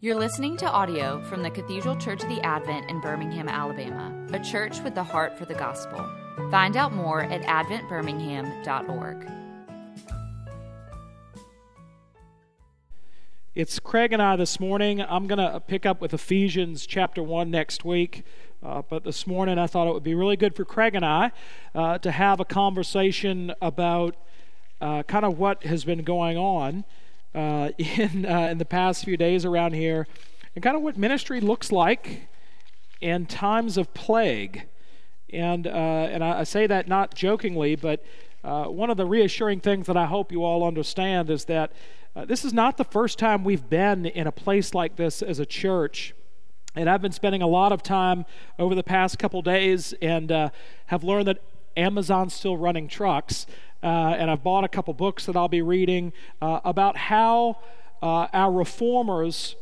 You're listening to audio from the Cathedral Church of the Advent in Birmingham, Alabama, a church with the heart for the gospel. Find out more at adventbirmingham.org. It's Craig and I this morning. I'm going to pick up with Ephesians chapter 1 next week. Uh, but this morning I thought it would be really good for Craig and I uh, to have a conversation about uh, kind of what has been going on uh, in, uh, in the past few days around here and kind of what ministry looks like in times of plague. And, uh, and I, I, say that not jokingly, but uh, one of the reassuring things that I hope you all understand is that uh, this is not the first time we've been in a place like this as a church. And I've been spending a lot of time over the past couple days and uh, have learned that Amazon's still running trucks. Uh, and I've bought a couple books that I'll be reading uh, about how uh, our reformers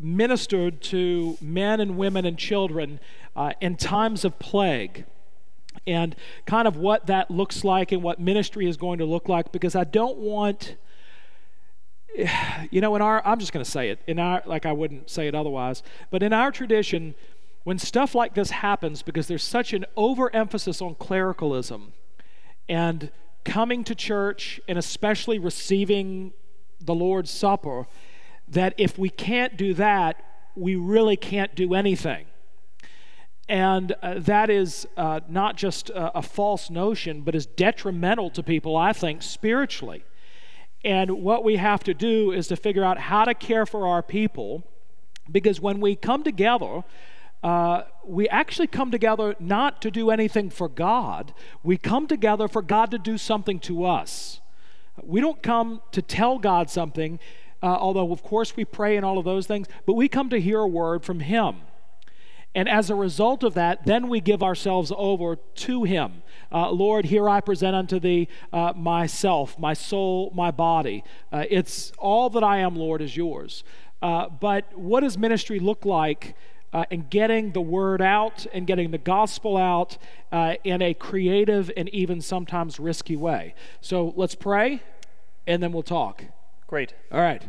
ministered to men and women and children uh, in times of plague. And kind of what that looks like and what ministry is going to look like, because I don't want you know, in our, I'm just going to say it, in our, like I wouldn't say it otherwise, but in our tradition, when stuff like this happens, because there's such an overemphasis on clericalism and coming to church and especially receiving the Lord's Supper, that if we can't do that, we really can't do anything. And uh, that is uh, not just a, a false notion, but is detrimental to people, I think, spiritually. And what we have to do is to figure out how to care for our people, because when we come together, uh, we actually come together not to do anything for God, we come together for God to do something to us. We don't come to tell God something, uh, although, of course, we pray and all of those things, but we come to hear a word from Him. And as a result of that, then we give ourselves over to Him. Uh, Lord, here I present unto Thee uh, myself, my soul, my body. Uh, it's all that I am, Lord, is yours. Uh, but what does ministry look like? Uh, and getting the word out and getting the gospel out uh, in a creative and even sometimes risky way. So let's pray and then we'll talk. Great. All right.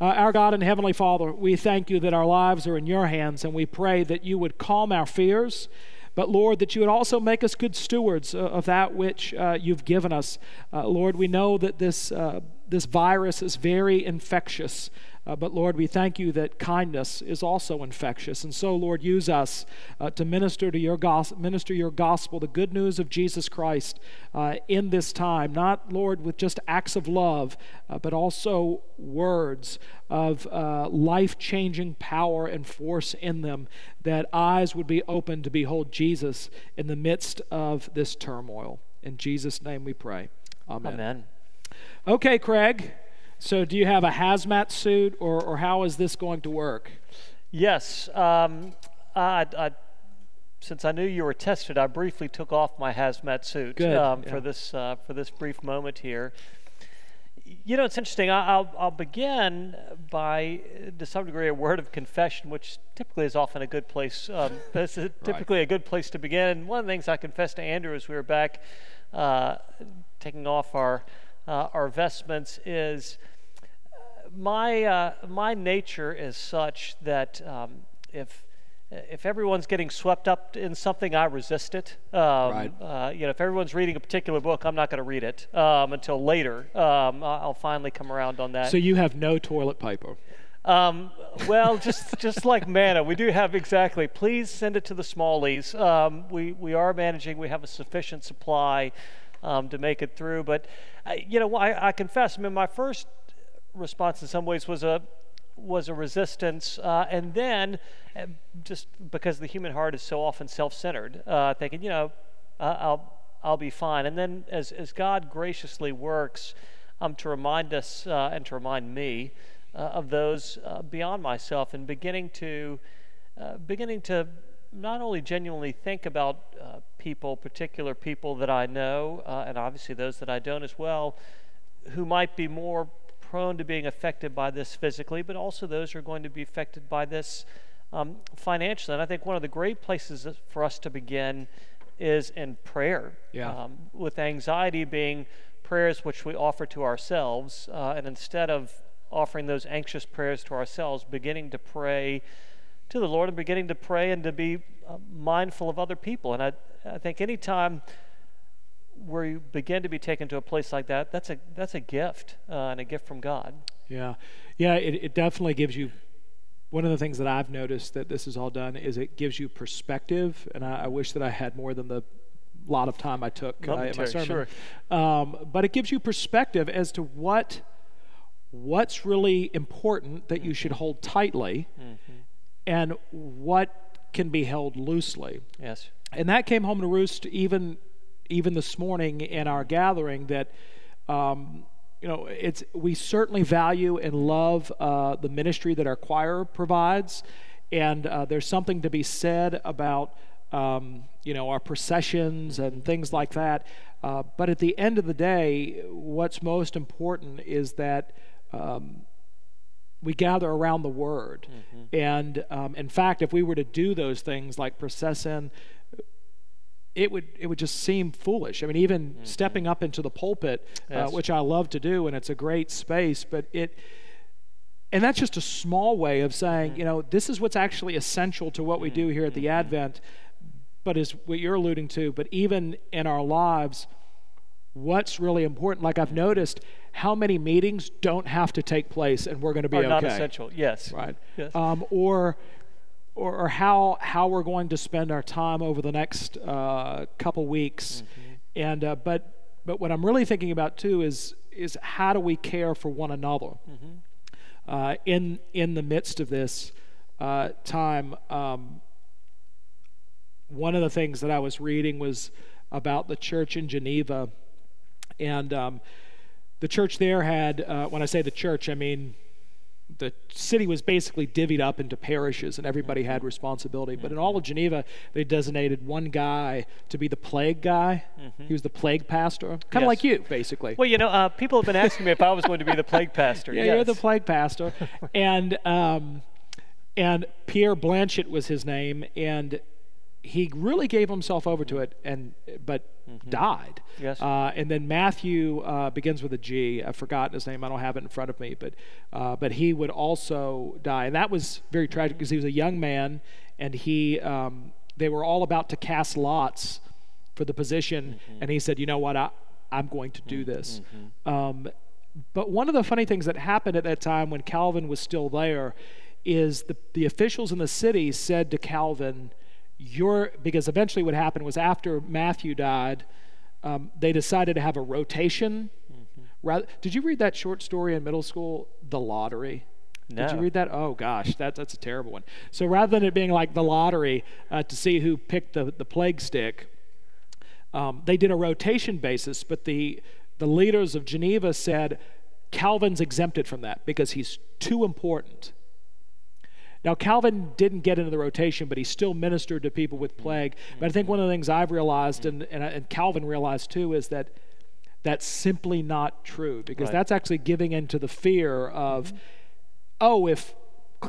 Uh, our God and Heavenly Father, we thank you that our lives are in your hands and we pray that you would calm our fears. But Lord, that you would also make us good stewards of that which uh, you've given us. Uh, Lord, we know that this, uh, this virus is very infectious. Uh, but Lord, we thank you that kindness is also infectious. And so, Lord, use us uh, to minister to your gospel, minister your gospel, the good news of Jesus Christ uh, in this time. Not, Lord, with just acts of love, uh, but also words of uh, life changing power and force in them, that eyes would be open to behold Jesus in the midst of this turmoil. In Jesus' name we pray. Amen. Amen. Okay, Craig. So, do you have a hazmat suit, or, or how is this going to work? Yes. Um, I, I, since I knew you were tested, I briefly took off my hazmat suit um, yeah. for this uh, for this brief moment here. You know, it's interesting. I'll, I'll begin by, to some degree, a word of confession, which typically is often a good place. Um, it's typically a good place to begin. And one of the things I confessed to Andrew as we were back uh, taking off our uh, our vestments is my uh, my nature is such that um, if if everyone's getting swept up in something, I resist it. Um, right. Uh, you know, if everyone's reading a particular book, I'm not going to read it um, until later. Um, I'll finally come around on that. So you have no toilet paper. Um, well, just just like manna, we do have exactly. Please send it to the smallies. Um, we we are managing. We have a sufficient supply um, to make it through. But, I, you know, I, I, confess, I mean, my first response in some ways was a was a resistance, uh, and then uh, just because the human heart is so often self-centered, uh, thinking, you know, I'll I'll be fine. And then as as God graciously works um, to remind us uh, and to remind me uh, of those beyond myself, and beginning to beginning to not only genuinely think about people, particular people that I know, and obviously those that I don't as well, who might be more prone to being affected by this physically, but also those who are going to be affected by this um, financially. And I think one of the great places for us to begin is in prayer. Yeah. Um, with anxiety being prayers which we offer to ourselves, uh, and instead of offering those anxious prayers to ourselves, beginning to pray to the Lord and beginning to pray and to be uh, mindful of other people. And I, I think anytime where you begin to be taken to a place like that, that's a that's a gift uh, and a gift from God. Yeah, yeah, it, it definitely gives you. One of the things that I've noticed that this is all done is it gives you perspective, and I, I wish that I had more than the lot of time I took uh, in my sermon. Sure. Um, but it gives you perspective as to what what's really important that you should hold tightly, Mm-hmm. and what can be held loosely. Yes. And that came home to roost even even this morning in our gathering that um, you know it's we certainly value and love uh, the ministry that our choir provides, and uh, there's something to be said about um, you know our processions and things like that. Uh, but at the end of the day, what's most important is that. Um, we gather around the word. And um, in fact, if we were to do those things like procession, it would it would just seem foolish. I mean, even stepping up into the pulpit, Yes. uh, which I love to do, and it's a great space, but it. And that's just a small way of saying, you know, this is what's actually essential to what we do here at the Advent. But is what you're alluding to. But even in our lives, what's really important? Like I've noticed, how many meetings don't have to take place, and we're going to be Are okay not essential. Yes. right? Yes. Um, or, or, or how how we're going to spend our time over the next uh, couple weeks, and uh, but but what I'm really thinking about too is is how do we care for one another uh, in in the midst of this uh, time. Um, one of the things that I was reading was about the church in Geneva, and um, the church there had. Uh, when I say the church, I mean the city was basically divvied up into parishes and everybody had responsibility. But in all of Geneva, they designated one guy to be the plague guy. He was the plague pastor, kind of Yes. like you, basically. Well, you know, uh, people have been asking me if I was going to be the plague pastor. Yeah, yes. you're the plague pastor. and um, and Pierre Blanchet was his name, and he really gave himself over to it, and but died. Yes. Uh, and then Matthew uh, begins with a G. I've forgotten his name. I don't have it in front of me, but uh, but he would also die, and that was very tragic because he was a young man, and he um, they were all about to cast lots for the position, and he said, you know what, I, I'm going to do this. Um, but one of the funny things that happened at that time when Calvin was still there is the, the officials in the city said to Calvin, You're, because eventually what happened was after Matthew died, um, they decided to have a rotation. Rather, did you read that short story in middle school, The Lottery? Did you read that? Oh gosh, that, that's a terrible one. So rather than it being like the lottery uh, to see who picked the, the plague stick, um, they did a rotation basis, but the the leaders of Geneva said Calvin's exempted from that because he's too important. Now Calvin didn't get into the rotation, but he still ministered to people with plague. But I think one of the things I've realized, and, and, and Calvin realized too, is that that's simply not true because Right. that's actually giving into the fear of, oh, if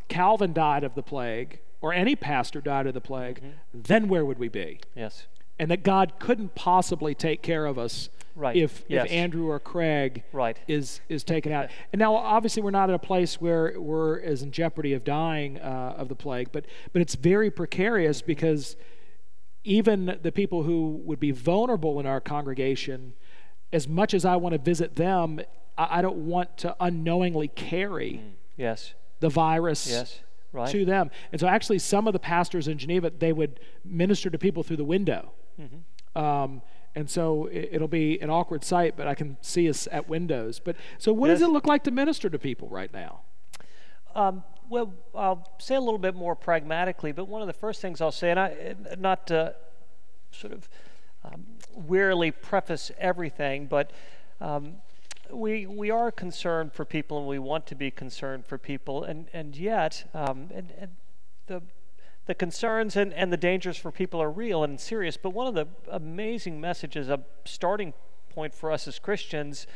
Calvin died of the plague or any pastor died of the plague, mm-hmm. then where would we be? Yes. and that God couldn't possibly take care of us Right. if, Yes. if Andrew or Craig Right. is is taken out. And now, obviously, we're not at a place where we're as in jeopardy of dying uh, of the plague, but but it's very precarious because even the people who would be vulnerable in our congregation, as much as I want to visit them, I, I don't want to unknowingly carry Yes. the virus Yes. Right. to them. And so, actually, some of the pastors in Geneva they would minister to people through the window. Mm-hmm. Um, and so it, it'll be an awkward sight, but I can see us at windows. But so, what does it look like to minister to people right now? Um, well, I'll say a little bit more pragmatically, but one of the first things I'll say, and I not to sort of um, wearily preface everything, but um, we we are concerned for people, and we want to be concerned for people, and and yet, um, and, and the the concerns and, and the dangers for people are real and serious. But one of the amazing messages, a starting point for us as Christians,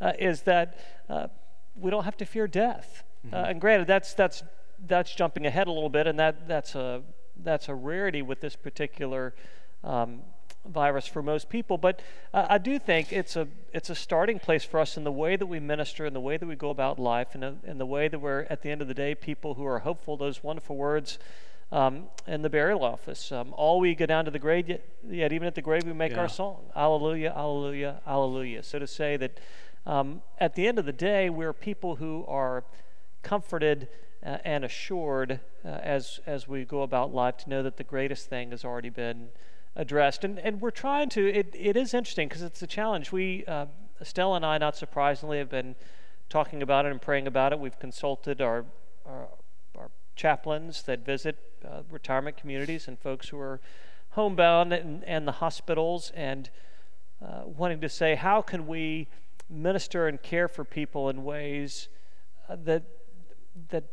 uh, is that uh, we don't have to fear death. Uh, and granted, that's that's that's jumping ahead a little bit, and that that's a that's a rarity with this particular um, virus for most people. But uh, I do think it's a it's a starting place for us in the way that we minister, in the way that we go about life, and in, in the way that we're at the end of the day people who are hopeful. Those wonderful words. Um, in the burial office, um, all we go down to the grave, yet, yet even at the grave we make Yeah. our song, Alleluia, Alleluia, Alleluia. So to say that um, at the end of the day, we're people who are comforted uh, and assured uh, as as we go about life to know that the greatest thing has already been addressed. And and we're trying to. It it is interesting because it's a challenge. We uh, Estelle and I, not surprisingly, have been talking about it and praying about it. We've consulted our, our chaplains that visit uh, retirement communities and folks who are homebound and, and the hospitals and uh, wanting to say how can we minister and care for people in ways uh, that that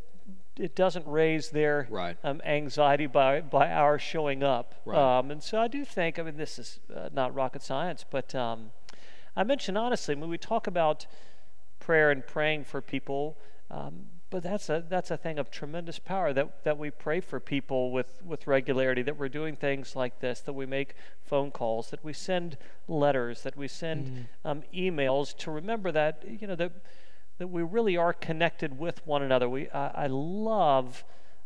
it doesn't raise their Right. um, anxiety by by our showing up. Right. Um, and so I do think I mean this is uh, not rocket science, but um, I mentioned honestly when we talk about prayer and praying for people. But that's a that's a thing of tremendous power that, that we pray for people with, with regularity, that we're doing things like this, that we make phone calls, that we send letters, that we send um, emails to remember that you know that that we really are connected with one another. We I, I love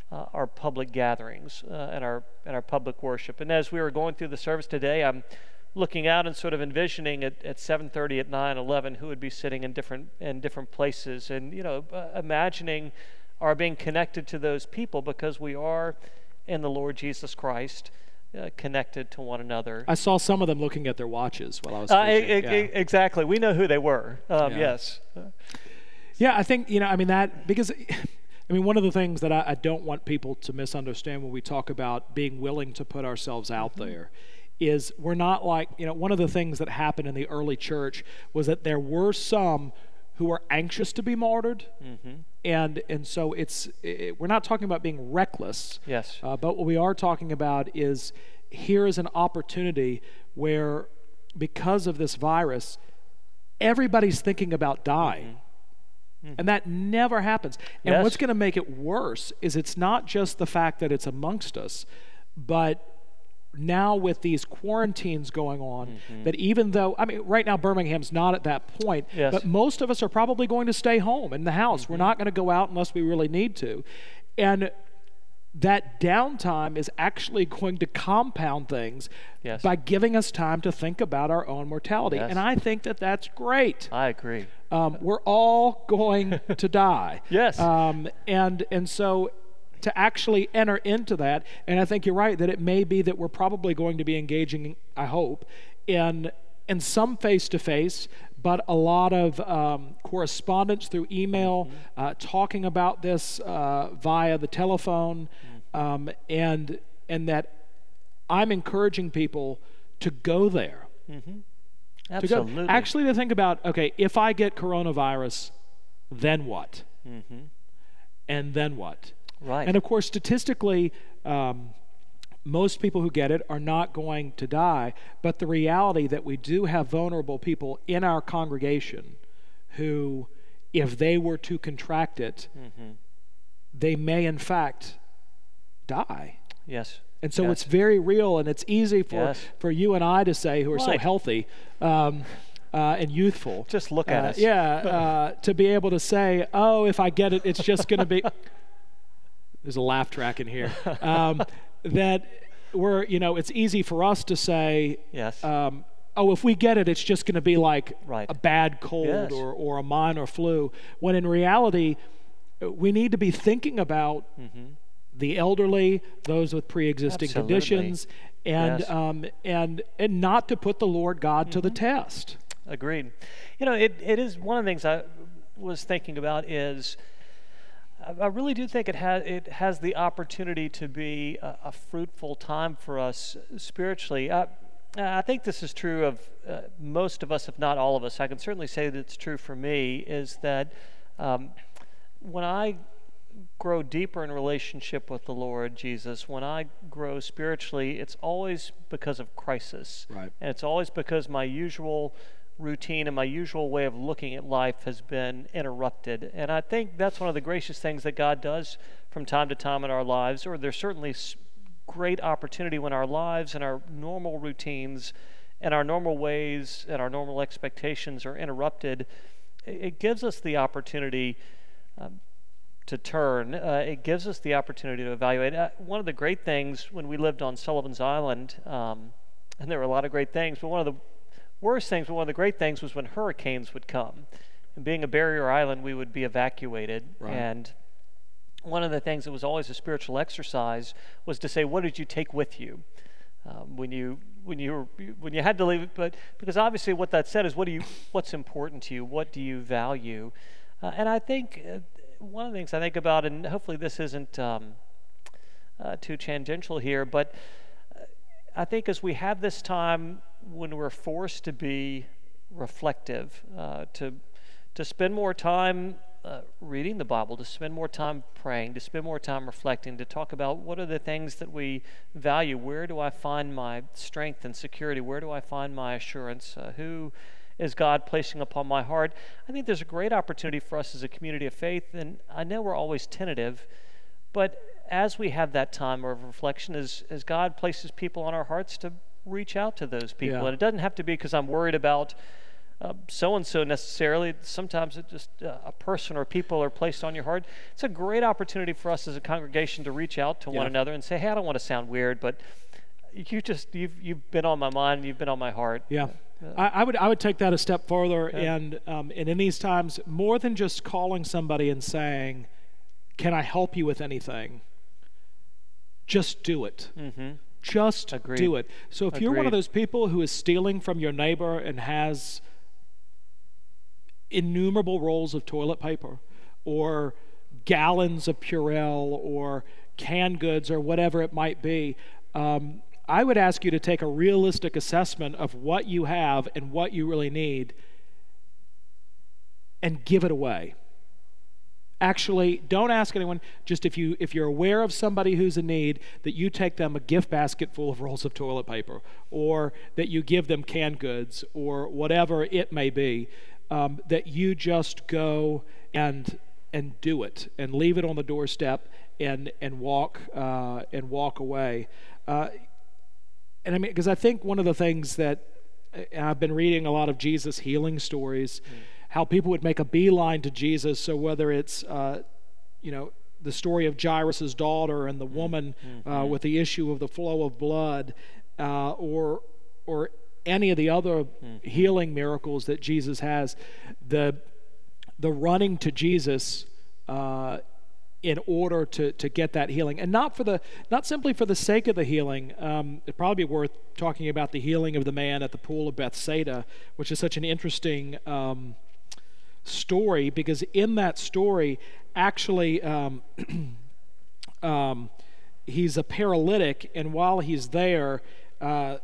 uh, our public gatherings uh, and our and our public worship. And as we were going through the service today, I'm looking out and sort of envisioning at, at 7:30 at 9 11 who would be sitting in different in different places and you know uh, imagining our being connected to those people because we are in the Lord Jesus Christ uh, connected to one another. I saw some of them looking at their watches while I was Uh, Yeah. exactly. We know who they were. Um, Yeah. Yes. Yeah, I think, you know, I mean, that, because, I mean, one of the things that I, I don't want people to misunderstand when we talk about being willing to put ourselves out there is we're not like, you know, one of the things that happened in the early church was that there were some who were anxious to be martyred. Mm-hmm. And, and so it's, it, we're not talking about being reckless. Yes. Uh, but what we are talking about is here is an opportunity where, because of this virus, everybody's thinking about dying. Mm-hmm. Mm. And that never happens. And Yes. what's going to make it worse is it's not just the fact that it's amongst us, but now with these quarantines going on, that even though, I mean, right now Birmingham's not at that point, Yes. but most of us are probably going to stay home in the house. We're not going to go out unless we really need to. And that downtime is actually going to compound things Yes. by giving us time to think about our own mortality. Yes. And I think that that's great. I agree. Um, we're all going to die. Yes. Um, and and so to actually enter into that, and I think you're right that it may be that we're probably going to be engaging. I hope in in some face to face, but a lot of um, correspondence through email, uh, talking about this uh, via the telephone, um, and and that I'm encouraging people to go there. To go- Absolutely. actually to think about okay if i get coronavirus then what? And then what Right. and of course statistically um, most people who get it are not going to die but the reality that we do have vulnerable people in our congregation who if they were to contract it Mm-hmm. they may in fact die yes. and so Yes. it's very real, and it's easy for, Yes. for you and I to say, who are so healthy um, uh, and youthful. Just look at uh, us. Yeah, uh, to be able to say, oh, if I get it, it's just going to be. There's a laugh track in here. Um, that we're, you know, it's easy for us to say, Yes. um, oh, if we get it, it's just going to be like Right. a bad cold Yes. or, or a minor flu. When in reality, we need to be thinking about the elderly, those with pre-existing Absolutely. conditions, and Yes. um, and and not to put the Lord God to the Mm-hmm. test. Agreed. You know, it, it is one of the things I was thinking about is I, really do think it has it has the opportunity to be a, a fruitful time for us spiritually. I, I think this is true of uh, most of us, if not all of us. I can certainly say that it's true for me. Is that um, when I grow deeper in relationship with the Lord Jesus, when I grow spiritually, it's always because of crisis. Right. And it's always because my usual routine and my usual way of looking at life has been interrupted. And I think that's one of the gracious things that God does from time to time in our lives, or there's certainly great opportunity when our lives and our normal routines and our normal ways and our normal expectations are interrupted. It gives us the opportunity um, to turn. Uh, it gives us the opportunity to evaluate. Uh, one of the great things when we lived on Sullivan's Island, um, and there were a lot of great things, but one of the worst things, but one of the great things was when hurricanes would come. And being a barrier island, we would be evacuated. Right. And one of the things that was always a spiritual exercise was to say, what did you take with you um, when you when you were, when you had to leave? But because obviously, what that said is, what do you what's important to you? What do you value? Uh, and I think uh, one of the things I think about, and hopefully this isn't um, uh, too tangential here, but uh, I think as we have this time when we're forced to be reflective, uh, to to spend more time uh, reading the Bible, to spend more time praying, to spend more time reflecting, to talk about what are the things that we value. Where do I find my strength and security? Where do I find my assurance? Uh, who is God placing upon my heart? I think there's a great opportunity for us as a community of faith, and I know we're always tentative, but as we have that time of reflection, as, as God places people on our hearts to reach out to those people. Yeah. And it doesn't have to be because I'm worried about so and so necessarily. Sometimes it just uh, a person or people are placed on your heart. It's a great opportunity for us as a congregation to reach out to Yeah. one another and say, "Hey, I don't want to sound weird, but you just you've you've been on my mind, you've been on my heart." Yeah. I, I would I would take that a step further Yeah. and um, and in these times more than just calling somebody and saying, "Can I help you with anything?" Just do it. Mm-hmm. Just Agreed. do it. So if you're one of those people who is stealing from your neighbor and has innumerable rolls of toilet paper or gallons of Purell or canned goods or whatever it might be, um, I would ask you to take a realistic assessment of what you have and what you really need and give it away. Actually, don't ask anyone. Just if you if you're aware of somebody who's in need, that you take them a gift basket full of rolls of toilet paper, or that you give them canned goods, or whatever it may be. Um, that you just go and and do it and leave it on the doorstep and and walk uh, and walk away. Uh, and I mean, because I think one of the things that I've been reading a lot of Jesus healing stories, how people would make a beeline to Jesus. So whether it's uh, you know the story of Jairus' daughter and the woman uh, with the issue of the flow of blood, uh, or or any of the other healing miracles that Jesus has, the the running to Jesus uh, in order to, to get that healing, and not for the not simply for the sake of the healing. Um, it'd probably be worth talking about the healing of the man at the pool of Bethsaida, which is such an interesting um, story because in that story, actually. Um, um, he's a paralytic, and while he's there, uh,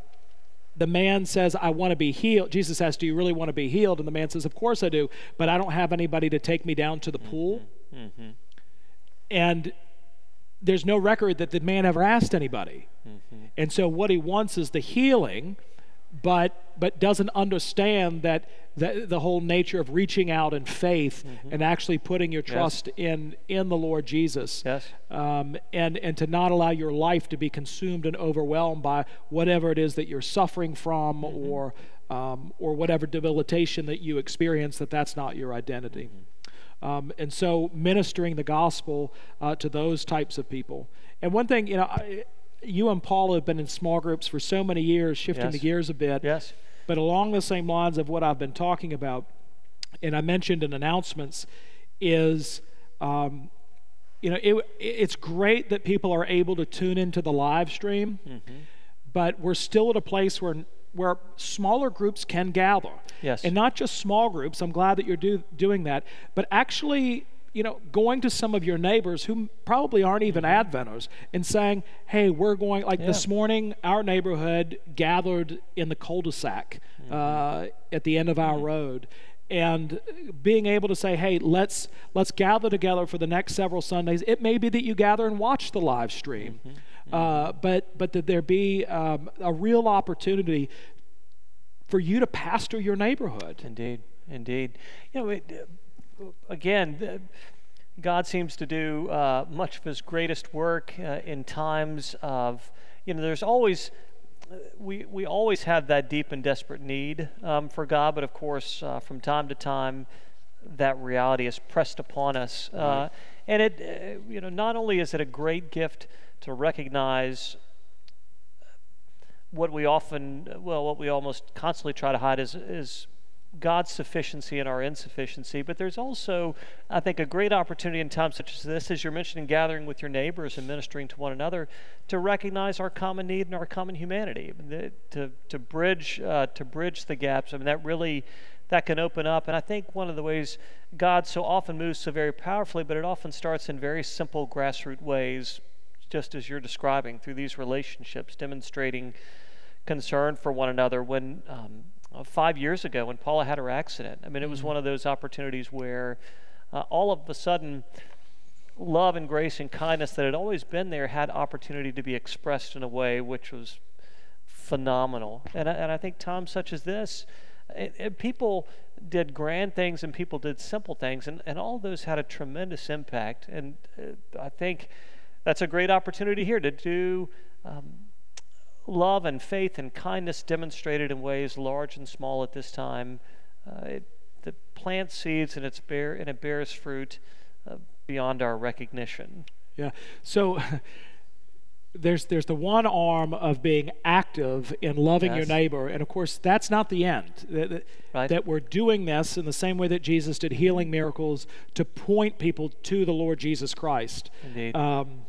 the man says, I want to be healed. Jesus asks, Do you really want to be healed? And the man says, Of course I do, but I don't have anybody to take me down to the pool. And there's no record that the man ever asked anybody. And so what he wants is the healing, but but doesn't understand that the, the whole nature of reaching out in faith and actually putting your trust in in the Lord Jesus. Yes. um, and and to not allow your life to be consumed and overwhelmed by whatever it is that you're suffering from or um, or whatever debilitation that you experience that that's not your identity. Um, and so ministering the gospel uh, to those types of people. And one thing you know I, you and Paul have been in small groups for so many years shifting the gears a bit Yes. but along the same lines of what I've been talking about, and I mentioned in announcements, is um, you know it, it's great that people are able to tune into the live stream, but we're still at a place where where smaller groups can gather. Yes. And not just small groups. I'm glad that you're do, doing that, but actually. You know, going to some of your neighbors who probably aren't even Adventers and saying, "Hey, we're going." Like this morning, our neighborhood gathered in the cul-de-sac uh, at the end of our road, and being able to say, "Hey, let's let's gather together for the next several Sundays." It may be that you gather and watch the live stream, uh, but but that there be um, a real opportunity for you to pastor your neighborhood. Indeed, indeed. You know, it, again, God seems to do uh, much of his greatest work uh, in times of, you know, there's always, uh, we, we always have that deep and desperate need um, for God, but of course, uh, from time to time, that reality is pressed upon us. Uh, right. And it, uh, you know, not only is it a great gift to recognize what we often, well, what we almost constantly try to hide is, is God's sufficiency and our insufficiency. But there's also, I think, a great opportunity in times such as this, as you're mentioning gathering with your neighbors and ministering to one another, to recognize our common need and our common humanity, to, to bridge uh, to bridge the gaps. I mean, that really that can open up. And I think one of the ways God so often moves so very powerfully, but it often starts in very simple grassroots ways, just as you're describing, through these relationships, demonstrating concern for one another. When um, uh, five years ago when Paula had her accident. I mean, it was mm-hmm. one of those opportunities where uh, all of a sudden, love and grace and kindness that had always been there had opportunity to be expressed in a way which was phenomenal. And, and I think times such as this, it, it, people did grand things and people did simple things, and, and all those had a tremendous impact. And uh, I think that's a great opportunity here to do um, love and faith and kindness demonstrated in ways large and small at this time. Uh, it, the plant seeds and, it's bear, and it bears fruit uh, beyond our recognition. Yeah. So there's there's the one arm of being active in loving yes. your neighbor, and of course that's not the end. That, right. that we're doing this in the same way that Jesus did healing miracles to point people to the Lord Jesus Christ. Indeed. Um,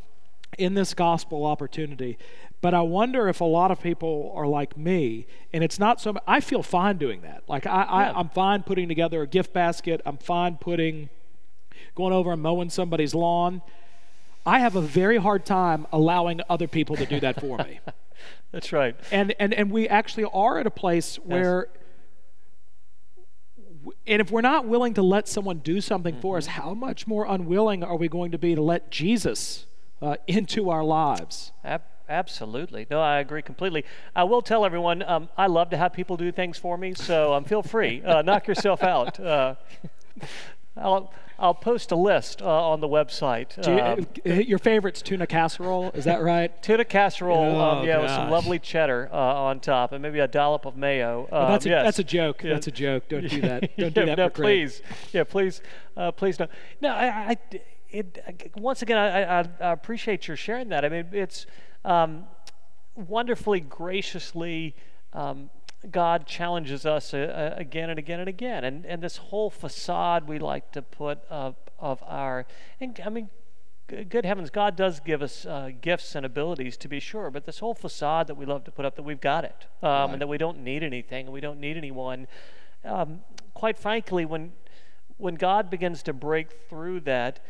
in this gospel opportunity. But I wonder if a lot of people are like me, and it's not so. I feel fine doing that. Like I, I I'm fine putting together a gift basket. I'm fine putting, going over and mowing somebody's lawn. I have a very hard time allowing other people to do that for me. That's right. And and and we actually are at a place where. Yes. And if we're not willing to let someone do something mm-hmm. for us, mm-hmm. how much more unwilling are we going to be to let Jesus uh, into our lives? Absolutely. No, I agree completely. I will tell everyone um, I love to have people do things for me, so um, feel free. Uh, knock yourself out. Uh, I'll, I'll post a list uh, on the website. You, um, uh, your favorite's tuna casserole, is that right? tuna casserole, oh, um, yeah, gosh. with some lovely cheddar uh, on top, and maybe a dollop of mayo. Well, that's, a, yes. that's a joke. Yeah. That's a joke. Don't do that. Don't yeah, do that. No, please. Yeah, please, uh, please don't. No, I, I it, once again, I, I, I, appreciate your sharing that. I mean, it's um, wonderfully graciously. Um, God challenges us uh, uh, again and again and again, and and this whole facade we like to put up of our, and I mean, good heavens, God does give us uh, gifts and abilities to be sure, but this whole facade that we love to put up that we've got it, um, right. and that we don't need anything, and we don't need anyone. Um, quite frankly, when when God begins to break through that,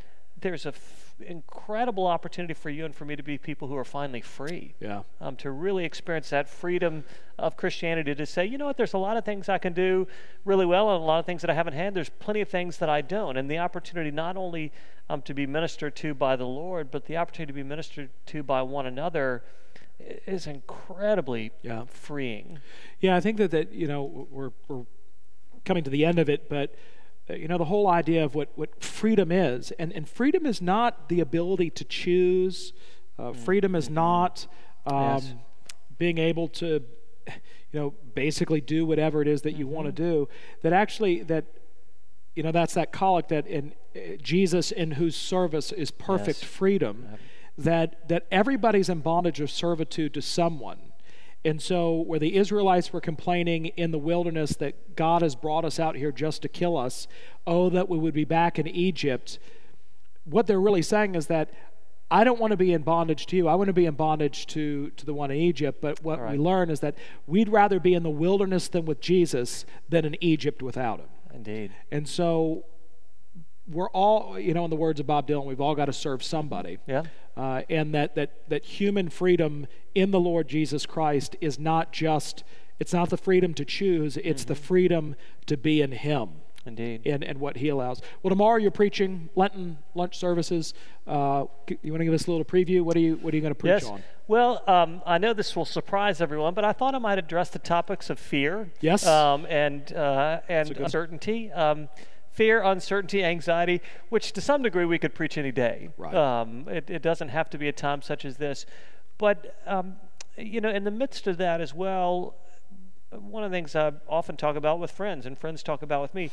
there's f- incredible opportunity for you and for me to be people who are finally free. Yeah. Um, to really experience that freedom of Christianity to say, you know what, there's a lot of things I can do really well and a lot of things that I haven't had. There's plenty of things that I don't. And the opportunity not only um, to be ministered to by the Lord, but the opportunity to be ministered to by one another is incredibly yeah. freeing. Yeah, I think that, that you know, we're, we're coming to the end of it, but you know, the whole idea of what, what freedom is. And, and freedom is not the ability to choose, uh, mm. freedom is not um, yes. being able to, you know, basically do whatever it is that you mm-hmm. want to do. That actually, that, you know, that's that collect that in uh, Jesus in whose service is perfect yes. freedom, that, that everybody's in bondage or servitude to someone. And so, where the Israelites were complaining in the wilderness that God has brought us out here just to kill us, oh, that we would be back in Egypt, what they're really saying is that I don't want to be in bondage to you. I want to be in bondage to, to the one in Egypt. But what right. we learn is that we'd rather be in the wilderness than with Jesus than in Egypt without him. Indeed. And so we're all, you know, in the words of Bob Dylan, we've all got to serve somebody. Yeah. Uh, and that, that, that human freedom in the Lord Jesus Christ is not just, it's not the freedom to choose, it's mm-hmm. the freedom to be in Him. Indeed. And, and what He allows. Well, tomorrow you're preaching Lenten lunch services. Uh, you want to give us a little preview? What are you, what are you going to preach yes. on? Well, um, I know this will surprise everyone, but I thought I might address the topics of fear. Yes. Um, and uh, and uncertainty. Um, fear, uncertainty, anxiety, which to some degree we could preach any day. Right. Um, it, it doesn't have to be a time such as this. But, um, you know, in the midst of that as well, one of the things I often talk about with friends, and friends talk about with me,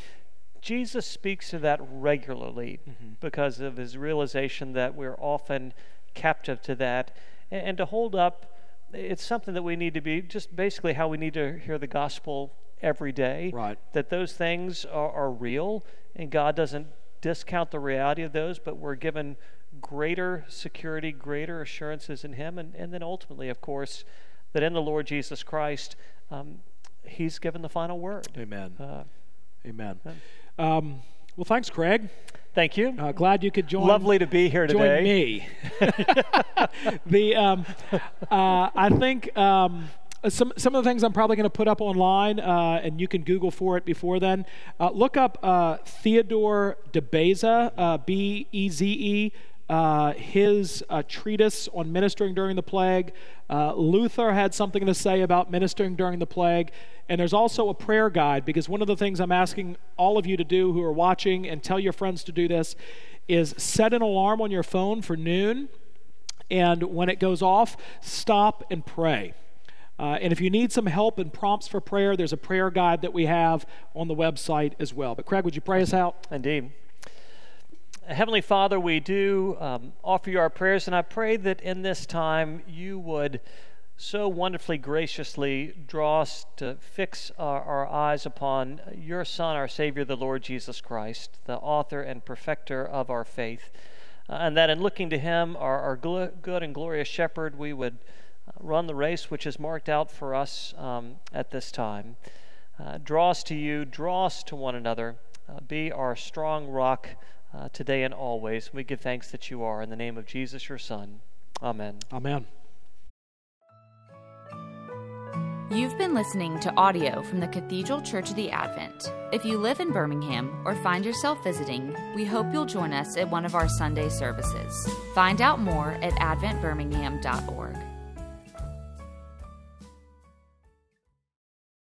Jesus speaks to that regularly mm-hmm. because of his realization that we're often captive to that. And, and, to hold up, it's something that we need to be just basically how we need to hear the gospel every day. Right. That those things are, are real, and God doesn't discount the reality of those, but we're given greater security, greater assurances in Him, and, and then ultimately, of course, that in the Lord Jesus Christ, um, He's given the final word. Amen. Uh, Amen. Um, well, thanks, Craig. Thank you. Uh, glad you could join. Lovely to be here today. Join me. the um, uh, I think um, some some of the things I'm probably going to put up online, uh, and you can Google for it before then. Uh, look up uh, Theodore de Beza, uh, B E Z E uh, his uh, treatise on ministering during the plague. Uh, Luther had something to say about ministering during the plague. And there's also a prayer guide because one of the things I'm asking all of you to do who are watching and tell your friends to do this is set an alarm on your phone for noon. And when it goes off, stop and pray. Uh, and if you need some help and prompts for prayer, there's a prayer guide that we have on the website as well. But Craig, would you pray us out? Indeed. Heavenly Father, we do um, offer you our prayers, and I pray that in this time you would so wonderfully graciously draw us to fix our, our, eyes upon your Son, our Savior, the Lord Jesus Christ, the author and perfecter of our faith. Uh, and that in looking to him, our, our gl- good and glorious shepherd, we would run the race which is marked out for us um, at this time. Uh, draw us to you, draw us to one another, uh, be our strong rock uh, today and always. We give thanks that you are. In the name of Jesus, your Son. Amen. Amen. You've been listening to audio from the Cathedral Church of the Advent. If you live in Birmingham or find yourself visiting, we hope you'll join us at one of our Sunday services. Find out more at adventbirmingham.org.